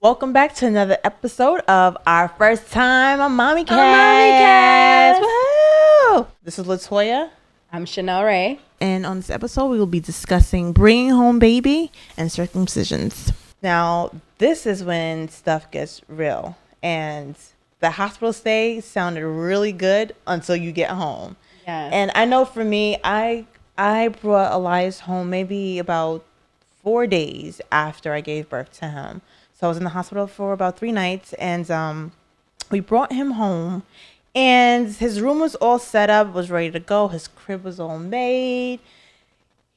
Welcome back to another episode of our first time on Mommy Cast. Woohoo! This is Latoya, I'm Chanel Ray. and on this episode, we will be discussing bringing home baby and circumcisions. Now, this is when stuff gets real, and the hospital stay sounded really good until you get home. Yeah. And I know for me, I I brought Elias home maybe about four days after I gave birth to him. So I was in the hospital for about three nights, and um, we brought him home, and his room was all set up, was ready to go. His crib was all made.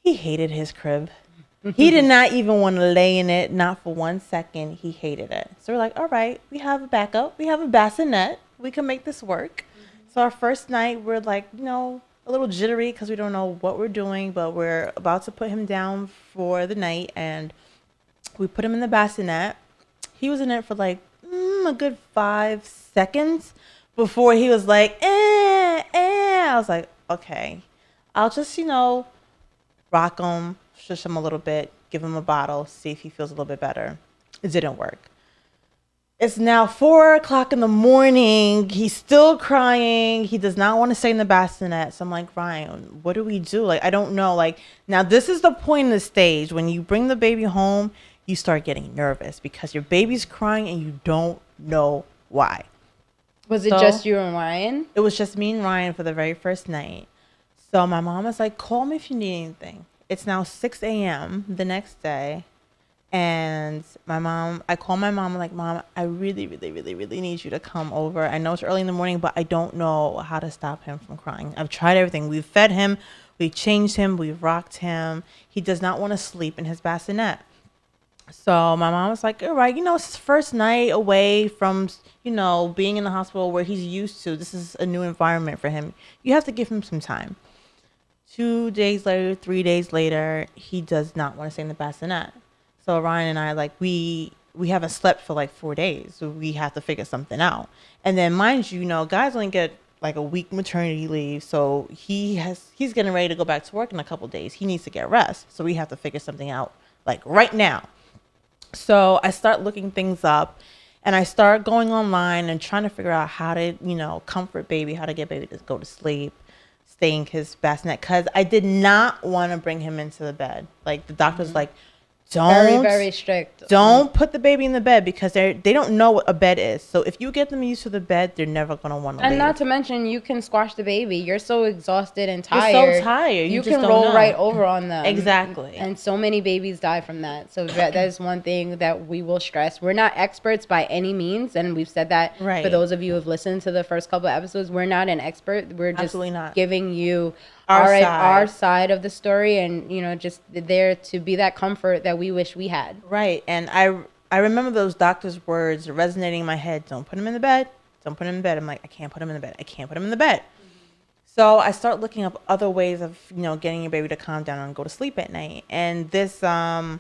He hated his crib. he did not even want to lay in it, not for one second. He hated it. So we're like, all right, we have a backup. We have a bassinet. We can make this work. So our first night, we're like, you know, a little jittery because we don't know what we're doing, but we're about to put him down for the night, and we put him in the bassinet. He was in it for like mm, a good five seconds before he was like, eh, eh. I was like, okay, I'll just, you know, rock him, shush him a little bit, give him a bottle, see if he feels a little bit better. It didn't work. It's now four o'clock in the morning. He's still crying. He does not want to stay in the bassinet. So I'm like, Ryan, what do we do? Like, I don't know. Like, now this is the point in the stage when you bring the baby home, you start getting nervous because your baby's crying and you don't know why. Was it So- just you and Ryan? It was just me and Ryan for the very first night. So my mom was like, call me if you need anything. It's now 6 a.m. the next day. And my mom, I call my mom, I'm like, Mom, I really, really, really, really need you to come over. I know it's early in the morning, but I don't know how to stop him from crying. I've tried everything. We've fed him, we've changed him, we've rocked him. He does not want to sleep in his bassinet. So my mom was like, all right, you know, it's his first night away from, you know, being in the hospital where he's used to. This is a new environment for him. You have to give him some time. Two days later, three days later, he does not want to stay in the bassinet. So Ryan and I, like, we we haven't slept for like four days. So we have to figure something out. And then mind you, you know, guys only get like a week maternity leave. So he has he's getting ready to go back to work in a couple days. He needs to get rest. So we have to figure something out like right now. So I start looking things up and I start going online and trying to figure out how to, you know, comfort baby, how to get baby to go to sleep, staying his bassinet. Cause I did not want to bring him into the bed. Like the doctor's mm-hmm. like, don't Very, very strict. don't put the baby in the bed because they they don't know what a bed is. So if you get them used to the bed, they're never gonna want to And leave. not to mention, you can squash the baby. You're so exhausted and tired. You're so tired. You You, can roll know. right over on them. Exactly. And so many babies die from that. So that, that is one thing that we will stress. We're not experts by any means, and we've said that Right. for those of you who have listened to the first couple of episodes. We're not an expert. We're just Absolutely not. giving you Our our side. our side of the story, and you know, just there to be that comfort that we wish we had. Right. And I I remember those doctor's words resonating in my head. Don't put him in the bed. Don't put him in the bed. I'm like, I can't put him in the bed. I can't put him in the bed. So I start looking up other ways of, you know, getting your baby to calm down and go to sleep at night. And this um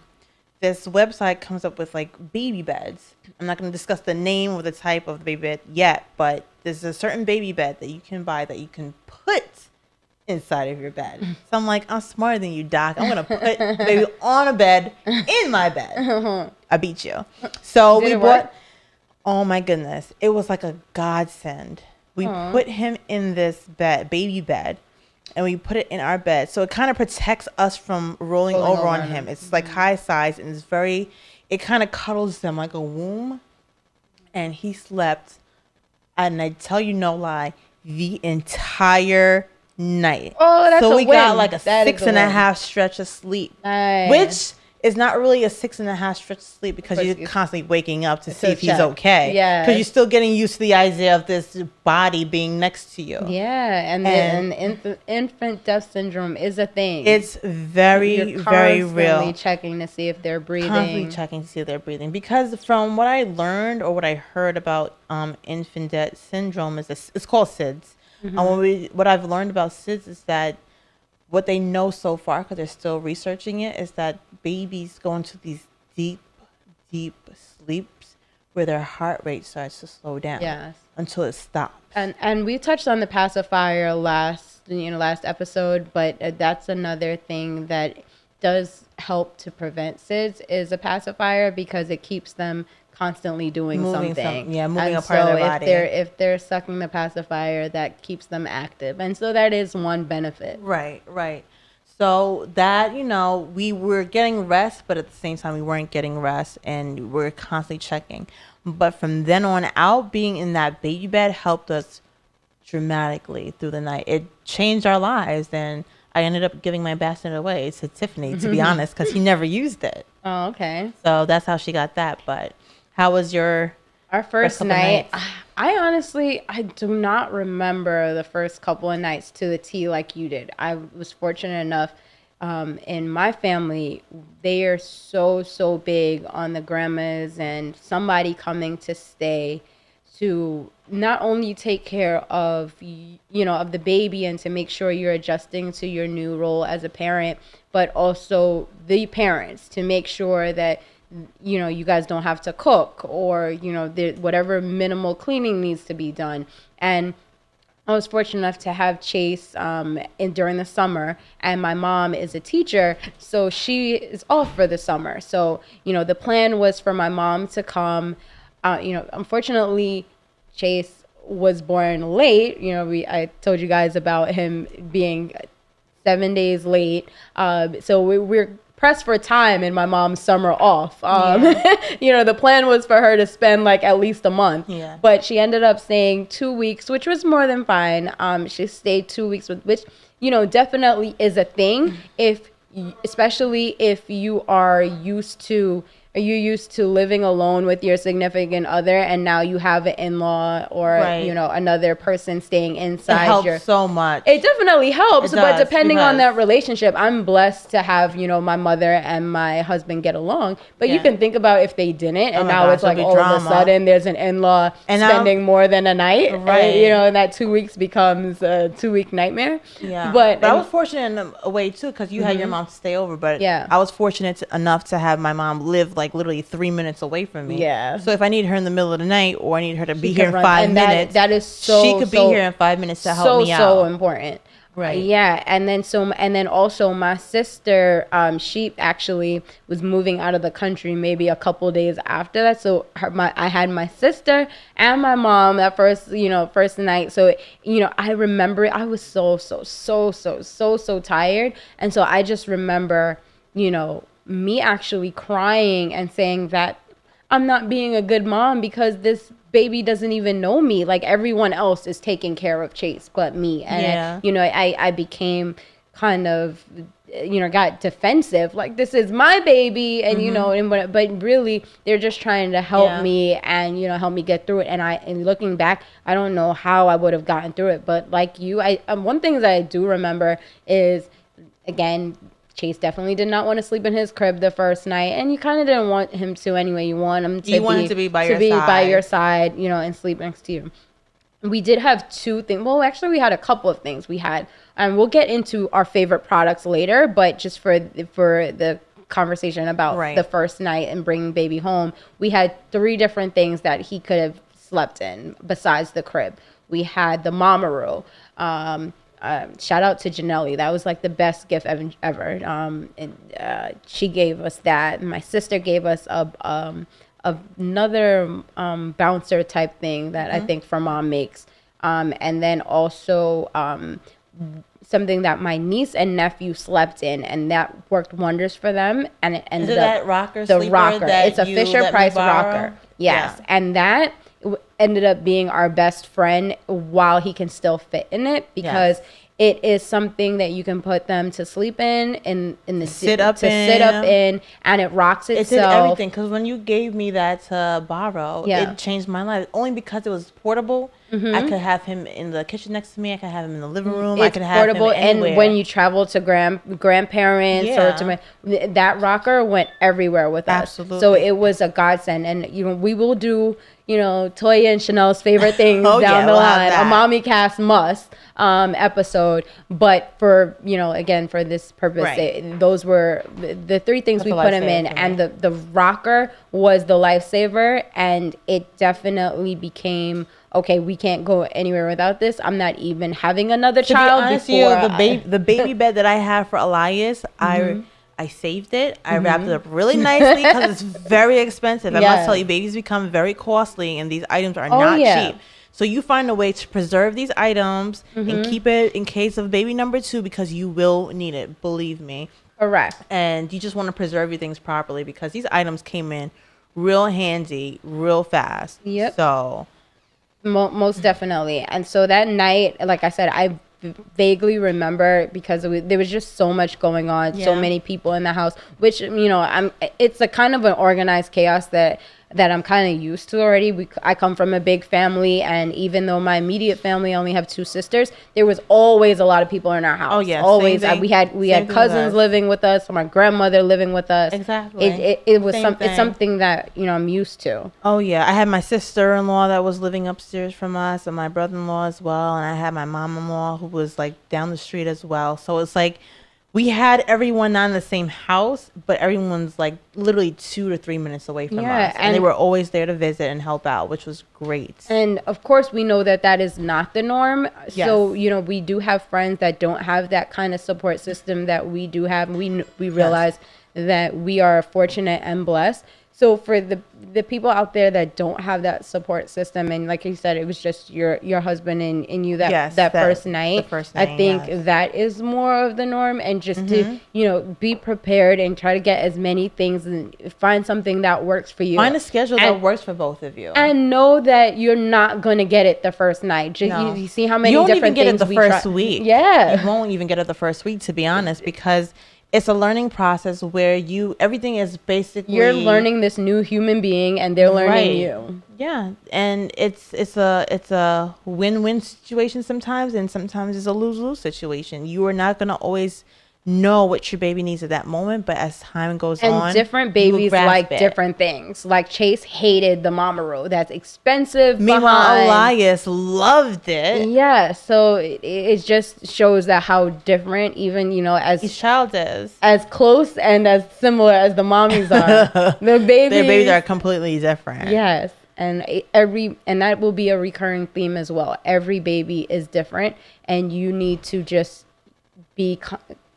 this website comes up with like baby beds. I'm not going to discuss the name or the type of the baby bed yet, but there's a certain baby bed that you can buy that you can put inside of your bed. So I'm like, I'm smarter than you, doc. I'm gonna put the baby on a bed in my bed. I beat you. So Did we bought. work? Oh my goodness, it was like a godsend. We put him in this bed, baby bed, and we put it in our bed. So it kind of protects us from rolling, Rolling over, over on him. him. It's like mm-hmm. high size and it's very. It kind of cuddles them like a womb, and he slept. And I tell you no lie, the entire night. Oh, that's so a we got like a That six a and a half stretch of sleep, Nice. which is not really a six and a half stretch of sleep because you're constantly waking up to see To if he's okay. Yeah. because you're still getting used to the idea of this body being next to you. Yeah, and, And- then infant, infant death syndrome is a thing. It's very, very constantly real. checking to see if they're Constantly breathing. checking to see if they're breathing because from what I learned or what I heard about um, infant death syndrome is this, it's called SIDS. Mm-hmm. And what, we, what I've learned about SIDS is that what they know so far, because they're still researching it, is that babies go into these deep, deep sleeps where their heart rate starts to slow down Yes. until it stops. And and we touched on the pacifier last you know last episode, but uh, that's another thing that does help to prevent SIDS is a pacifier because it keeps them constantly doing Moving some- something. yeah, moving And a part of so their if body. they're if they're sucking the pacifier, that keeps them active, and so that is one benefit. Right, right. So that, you know, we were getting rest, but at the same time we weren't getting rest and we are constantly checking. But from then on out, being in that baby bed helped us dramatically through the night. It changed our lives and I ended up giving my bassinet away to Tiffany, to be honest, because he never used it. Oh, okay. So that's how she got that. But how was your Our first couple night. I honestly I do not remember the first couple of nights to the T like you did. I was fortunate enough um, in my family, they are so so big on the grandmas and somebody coming to stay to not only take care of you know of the baby and to make sure you're adjusting to your new role as a parent but also the parents to make sure that you know you guys don't have to cook or you know whatever minimal cleaning needs to be done and I was fortunate enough to have Chase um, in during the summer, and my mom is a teacher, so she is off for the summer. So you know, the plan was for my mom to come. Uh, you know, unfortunately, Chase was born late. You know, we I told you guys about him being seven days late. Um, so we, we're pressed for time in my mom's summer off. Um, you know, the plan was for her to spend like at least a month. Yeah. But she ended up staying two weeks, which was more than fine. Um, she stayed two weeks with, which, you know, definitely is a thing if, especially if you are used to, you used to living alone with your significant other and now you have an in-law or, Right. you know, another person staying it inside helped your, so much. it definitely helps, It but does, depending on that relationship, I'm blessed to have you know my mother and my husband get along. But you can think about if they didn't, and Oh now gosh, it's like all of a sudden there's an in-law And now- spending more than a night, right? Right. you know, and that two weeks becomes a two-week nightmare. Yeah, but, but I was fortunate in a way too because you had your mm-hmm. mom stay over. But Yeah. I was fortunate enough to have my mom live like literally three minutes away from me. Yeah. So if I need her in the middle of the night or I need her to be here in run- five and that- minutes, that is so she could be here in five minutes to help so me out. so important Right. yeah and then so and then also my sister um she actually was moving out of the country maybe a couple days after that so her, my i had my sister and my mom that first you know first night so you know i remember it i was so so so so so so tired and so i just remember you know me actually crying and saying that I'm not being a good mom because this baby doesn't even know me. Like everyone else is taking care of Chase but me. And Yeah. you know, I I became kind of you know got defensive like this is my baby and you know and but, but really they're just trying to help Yeah. me and you know help me get through it and i and looking back i don't know how i would have gotten through it but like you i um, one thing that i do remember is again Chase definitely did not want to sleep in his crib the first night, and you kind of didn't want him to anyway. You want him to You be to be by to your be by side. your side, you know, and sleep next to you. We did have two things. Well, actually, we had a couple of things. We had, and we'll get into our favorite products later, but just for for the conversation about Right. the first night and bringing baby home, we had three different things that he could have slept in besides the crib. We had the mamaRoo. Um, um, shout out to Janelli. That was like the best gift ever. ever. Um, and uh, she gave us that. My sister gave us a um, another um, bouncer type thing that I think 4moms makes. Um, and then also um, something that my niece and nephew slept in, and that worked wonders for them. And it Is ended it up that rocker the rocker. It's a Fisher Price rocker. Yes, Yeah. and that ended up being our best friend while he can still fit in it because Yes. it is something that you can put them to sleep in in in the Sit up to sit up in. in, and it rocks It did itself. everything because when you gave me that to borrow, Yeah. it changed my life. Only because it was portable. Mm-hmm. I could have him in the kitchen next to me. I could have him in the living room. I could have portable, him anywhere. and when you travel to grand grandparents or to my, that rocker went everywhere with us. So it was a godsend, and you know we will do you know Toya and Chanel's favorite things Oh, down yeah, the we'll line, a mommy cast must um, episode. But for you know again for this purpose, Right. it- those were the, the three things That's we put him lifesaver in, and the the rocker was the lifesaver, and it definitely became. Okay, we can't go anywhere without this. I'm not even having another to child be honest before you, the I- baby the baby bed that I have for Elias, Mm-hmm. I saved it. I wrapped it up really nicely because it's very expensive. I must tell you, babies become very costly, and these items are Oh, not yeah. cheap. So you find a way to preserve these items Mm-hmm. and keep it in case of baby number two because you will need it. Believe me Correct. and you just want to preserve your things properly because these items came in real handy, real fast. Yep. So Mo- most definitely. And so that night, like I said, I vaguely remember because it was, there was just so much going on, so many people in the house, which you know, I'm. It's a kind of an organized chaos that that I'm kind of used to already. We, I come from a big family, and even though my immediate family I only have two sisters, there was always a lot of people in our house. Oh, yeah, always. Uh, we had we Same had cousins living with us, my grandmother living with us. Exactly. It it, it was Same some, it's something that you know I'm used to. Oh yeah, I had my sister-in-law that was living upstairs from us, and my brother-in-law as well, and I had my mom-in-law who was like down the street as well. So it's like we had everyone not in the same house, but everyone's like literally two to three minutes away from Yeah, us, and, they were always there to visit and help out, which was great. And of course, we know that that is not the norm. So, you know, we do have friends that don't have that kind of support system that we do have. We we realize that we are fortunate and blessed. So for the the people out there that don't have that support system, and like you said, it was just your your husband and, and you that Yes, that, that- first the night. first I think yes. Mm-hmm. that is more of the norm, and just to you know be prepared and try to get as many things and find something that works for you. Find a schedule that works for both of you. and know that you're not gonna get it the first night. Just No. you, you see how many you won't different even get it the first try- week. Yeah, you won't even get it the first week, to be honest, because it's a learning process where you everything is basically you're learning this new human being, and they're learning Right. you. Yeah, and it's it's a it's a win-win situation sometimes, and sometimes it's a lose-lose situation. You are not gonna always know what your baby needs at that moment, but as time goes And on, different babies like it. different things. Like Chase hated the mamaRoo. That's expensive. Meanwhile, behind. Elias loved it. Yeah, so it, it just shows that how different, even you know, Each as child is. as close and as similar as the mommies are, the babies. Their babies are completely different. Yes. And every and that will be a recurring theme as well. Every baby is different and you need to just be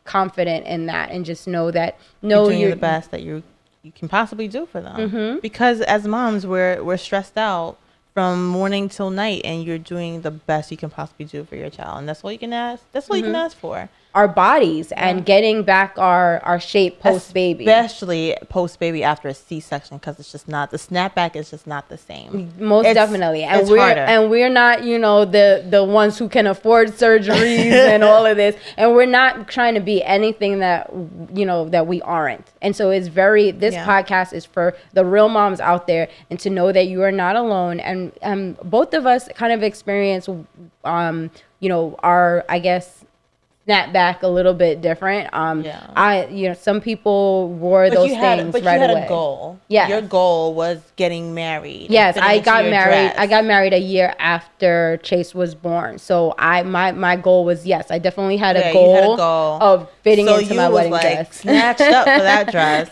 confident in that and just know that no you're doing you're the best that you you can possibly do for them. Mm-hmm. Because as moms, we're we're stressed out from morning till night, and you're doing the best you can possibly do for your child, and that's all you can ask. That's all you Mm-hmm. can ask for. Our bodies and getting back our our shape post baby. especially post baby after a C-section, because it's just not the snapback is just not the same. Most It's- definitely, and we're harder. and we're not, you know, the the ones who can afford surgeries and all of this, and we're not trying to be anything that you know that we aren't. And so it's very. This Yeah. podcast is for the real moms out there, and to know that you are not alone. And um, both of us kind of experience, um, you know, our I guess snap back a little bit different. Um, Yeah. I you know some people wore But those you had, things but right you had away. a goal. Yes. your goal was getting married. Yes, I got married. dress. I got married a year after Chase was born. So I my my goal was yes, I definitely had a, Yeah, you goal, had a goal. of fitting so into you my was wedding like dress. snatched up for that dress.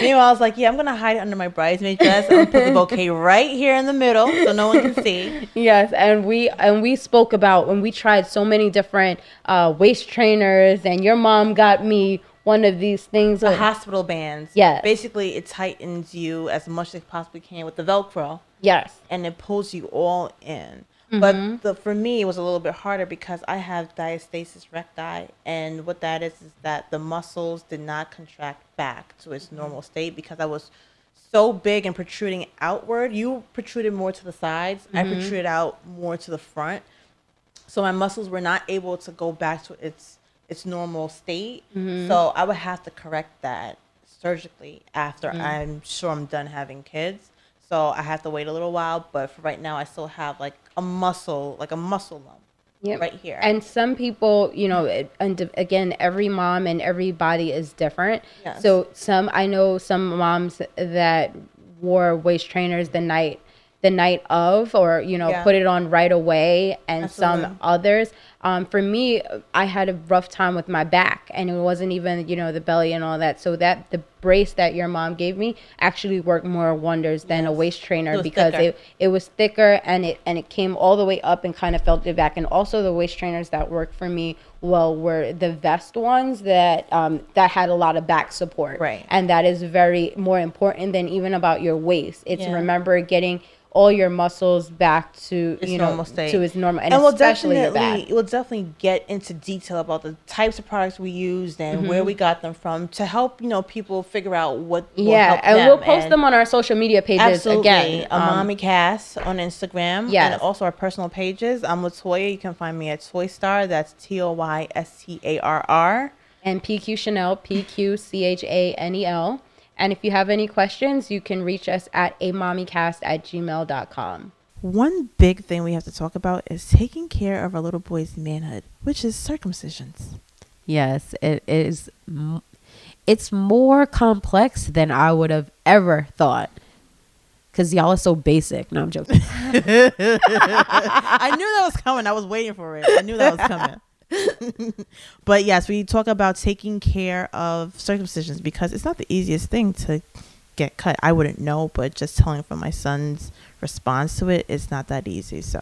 Meanwhile, I was like, yeah, I'm gonna hide it under my bridesmaid dress. I'm gonna put the bouquet right here in the middle so no one can see. yes, and we and we spoke about when we tried so many different uh, waist trainers, and your mom got me one of these things. The with- hospital bands. Yes. Basically, it tightens you as much as it possibly can with the Velcro, yes, and it pulls you all in. Mm-hmm. But the, for me, it was a little bit harder because I have diastasis recti, and what that is is that the muscles did not contract back to its normal state because I was so big and protruding outward. You protruded more to the sides. I Mm-hmm. protruded out more to the front. So my muscles were not able to go back to its its normal state. Mm-hmm. So I would have to correct that surgically after Mm. I'm sure I'm done having kids. So I have to wait a little while, but for right now I still have like a muscle, like a muscle lump Yep. right here. And some people, you know, it, and again, every mom and every body is different. Yes. So some, I know some moms that wore waist trainers the night, the night of, or you know, Yeah. put it on right away, and some others. Um, for me, I had a rough time with my back, and it wasn't even, you know, the belly and all that. So that the brace that your mom gave me actually worked more wonders than a waist trainer It because thicker. it it was thicker and it and it came all the way up and kind of felt it back. And also the waist trainers that worked for me well were the vest ones that um, that had a lot of back support. Right. And that is very more important than even about your waist. It's Yeah. remember getting all your muscles back to Its you know state. to its normal and, and we'll especially your back. we'll definitely get into detail about the types of products we used and where Mm-hmm. we got them from to help you know people figure out what Yeah, and we'll post And them on our social media pages absolutely again. a Um, mommy cast on instagram Yes. and also our personal pages i'm latoya you can find me at toy star that's t-o-y-s-t-a-r-r and PQ Chanel, P Q C H A N E L. And if you have any questions, you can reach us at a mommycast at gmail.com. one big thing we have to talk about is taking care of our little boy's manhood which is circumcisions Yes, it is. It's more complex than I would have ever thought. Cause y'all are so basic. No, I'm joking. I knew that was coming. I was waiting for it. I knew that was coming. but yes, we talk about taking care of circumcisions because it's not the easiest thing to get cut. I wouldn't know, but just telling from my son's response to it, it's not that easy. So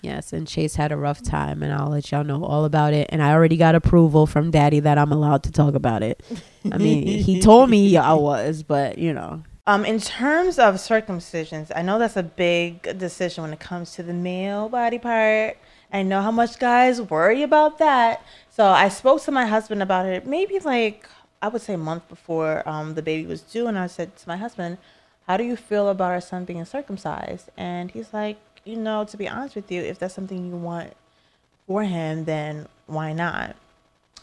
yes, and Chase had a rough time, and I'll let y'all know all about it. And I already got approval from Daddy that I'm allowed to talk about it. I mean, he told me I was, but you know, Um, in terms of circumcisions, I know that's a big decision when it comes to the male body part. I know how much guys worry about that. So I spoke to my husband about it maybe like I would say a month before um, the baby was due, and I said to my husband, "How do you feel about our son being circumcised?" And he's like, "You know, to be honest with you, if that's something you want for him, then why not?"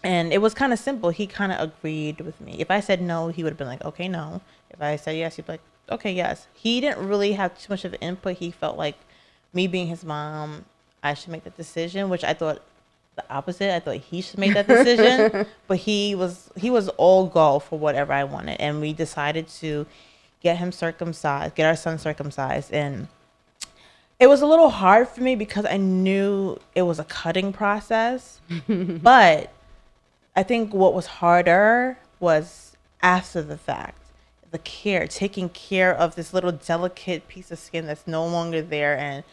And it was kind of simple. He kind of agreed with me. If I said no, he would have been like, okay, no. If I said yes, he'd be like, okay, yes. He didn't really have too much of an input. He felt like me being his mom, I should make the decision, which I thought the opposite. I thought he should make that decision, but he was he was all go for whatever I wanted, and we decided to get him circumcised, get our son circumcised, and it was a little hard for me because I knew it was a cutting process, but I think what was harder was after the fact. The care, taking care of this little delicate piece of skin that's no longer there and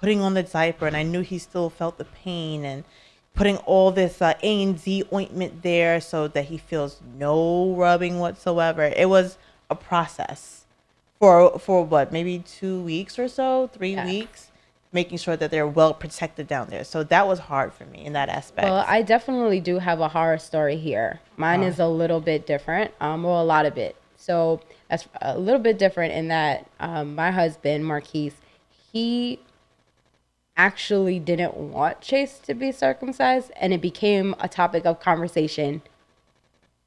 putting on the diaper. And I knew he still felt the pain and putting all this uh, A&D ointment there so that he feels no rubbing whatsoever. It was a process for, for what, maybe two weeks or so, three Yeah. weeks, making sure that they're well protected down there. So that was hard for me in that aspect. Well, I definitely do have a horror story here. Mine is a little bit different, um, well, a lot of it. So that's a little bit different in that um, my husband, Marquise, he actually didn't want Chase to be circumcised, and it became a topic of conversation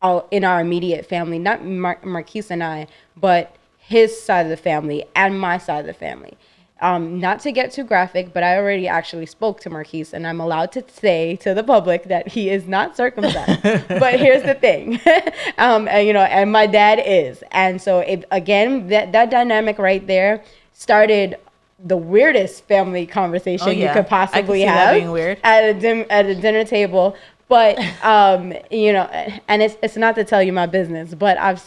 all in our immediate family, not Mar- Marquise and I, but his side of the family and my side of the family. Um, not to get too graphic, but I already actually spoke to Marquise, and I'm allowed to say to the public that he is not circumcised. but here's the thing, um, and, you know, and my dad is, and so it, again, that that dynamic right there started the weirdest family conversation Oh, yeah. you could possibly have being weird. at a dim- at a dinner table. But um, you know, and it's it's not to tell you my business, but I've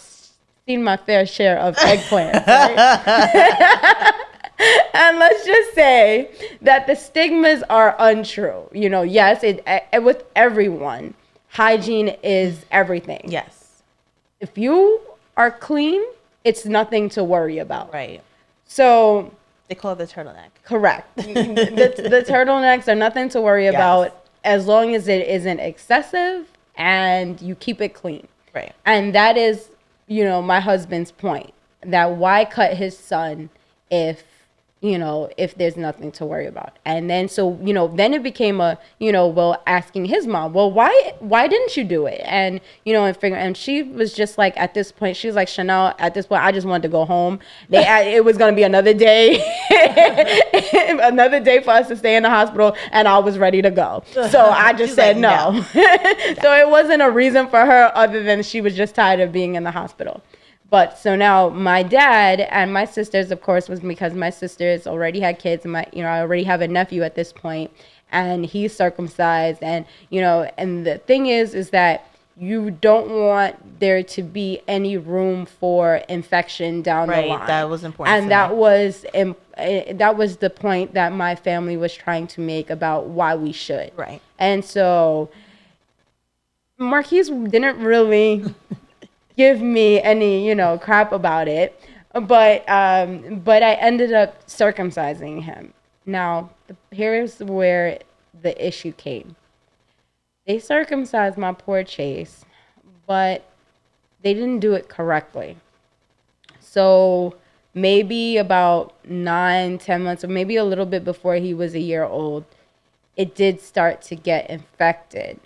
seen my fair share of eggplants. right? and let's just say that the stigmas are untrue. You know, yes, it, it with everyone, hygiene is everything. yes. If you are clean, it's nothing to worry about. Right. So They call it the turtleneck. Correct. the, the turtlenecks are nothing to worry Yes. about as long as it isn't excessive and you keep it clean. Right. And that is, you know, my husband's point that why cut his son if you know if there's nothing to worry about. And then so you know then it became a you know well asking his mom well why why didn't you do it? And you know and figure and she was just like at this point she was like chanel at this point i just wanted to go home. They it was going to be another day another day for us to stay in the hospital and i was ready to go. So i just said like, no. No. so it wasn't a reason for her other than she was just tired of being in the hospital. But so now my dad and my sisters, of course, was because my sisters already had kids. And my, you know, I already have a nephew at this point, and he's circumcised. And you know, and the thing is, is that you don't want there to be any room for infection down the Right, line. that was important and that me. was im- eh, that was the point that my family was trying to make about why we should. Right. And so Marquise didn't really give me any, you know, crap about it. But um but I ended up circumcising him. Now, here's where the issue came. They circumcised my poor Chase, but they didn't do it correctly. So maybe about nine, ten months, or maybe a little bit before he was a year old, it did start to get infected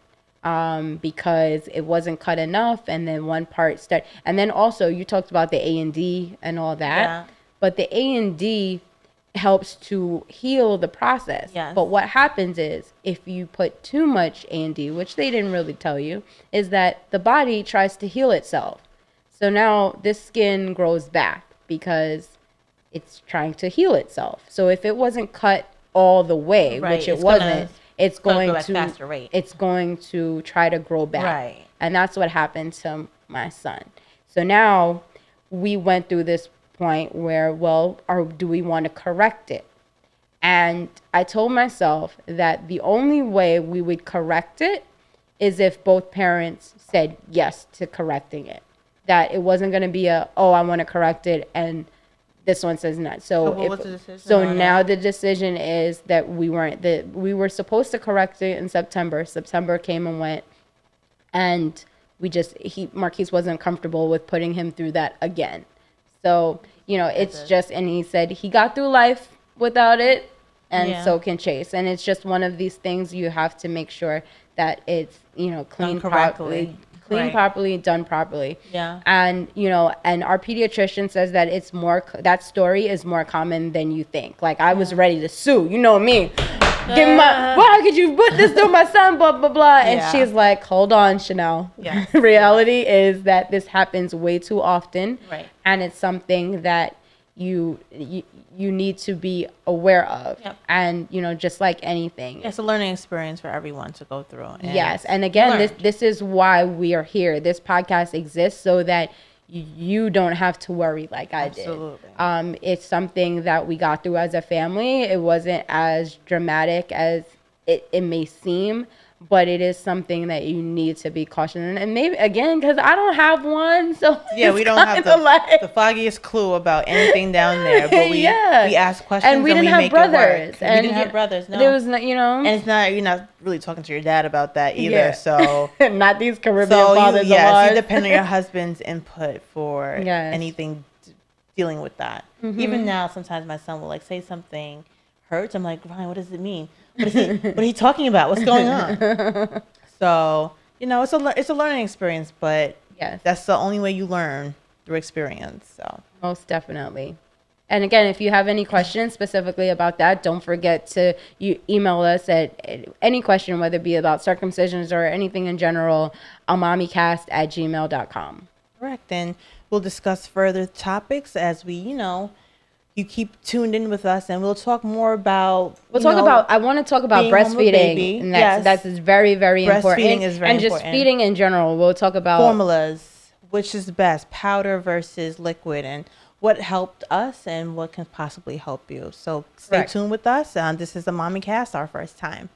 um, because it wasn't cut enough, and then one part start, and then also you talked about the A and D and all that, Yeah. but the A and D helps to heal the process. Yes. But what happens is if you put too much A and D, which they didn't really tell you, is that the body tries to heal itself. So now this skin grows back because it's trying to heal itself. So if it wasn't cut all the way, Right, which it it's wasn't, it's going to faster rate. it's going to try to grow back. Right. And that's what happened to my son. So now we went through this point where, well, or do we want to correct it? And I told myself that the only way we would correct it is if both parents said yes to correcting it. That it wasn't going to be a, oh, I want to correct it, and this one says not. So, oh, So what if- was the decision so now that? the decision is that we weren't that we were supposed to correct it in September. September came and went, and we just he Marquise wasn't comfortable with putting him through that again. So you know, it's just and he said he got through life without it, and Yeah. so can Chase. And it's just one of these things you have to make sure that it's you know clean correctly. Properly, clean Right. properly, done properly. Yeah. And you know, and our pediatrician says that it's more that story is more common than you think. Like I was ready to sue. You know me. Give my uh. why could you put this to my son? Blah blah blah. And Yeah. she's like, hold on, Chanel. Yeah. Reality is that this happens way too often. Right. And it's something that you you, you need to be aware of. Yep. And you know, just like anything. It's a learning experience for everyone to go through. and Yes, and again, this this is why we are here. This podcast exists so that you don't have to worry like I Absolutely. did. Um, it's something that we got through as a family. It wasn't as dramatic as it, it may seem, but it is something that you need to be cautious. And, and maybe again, because I don't have one, so Yeah, we don't have the, like- the foggiest clue about anything down there, but we Yeah. we ask questions and we didn't we have make brothers. And we didn't have brothers. No, There was no, you know, and it's not you're not really talking to your dad about that either. Yeah. So not these Caribbean so you, fathers yes, of ours. you depend on your husband's input for Yes. anything dealing with that. Mm-hmm. Even now, sometimes my son will like say something hurts. I'm like, Ryan, what does it mean? What is he? what are you talking about? What's going on? so you know, it's a it's a learning experience, but yes. that's the only way you learn through experience. So Most definitely. And again, if you have any questions specifically about that, don't forget to you email us at, any question, whether it be about circumcisions or anything in general, amommycast at gmail.com. correct, and we'll discuss further topics as we, you know, you keep tuned in with us, and we'll talk more about. We'll talk know, about. I want to talk about being home with breastfeeding, and that's Yes. that's very very important. Breastfeeding is very and just important. feeding in general. We'll talk about formulas, which is best, powder versus liquid, and what helped us and what can possibly help you. So stay Correct. tuned with us. Um, this is the Mommy Cast, our first time.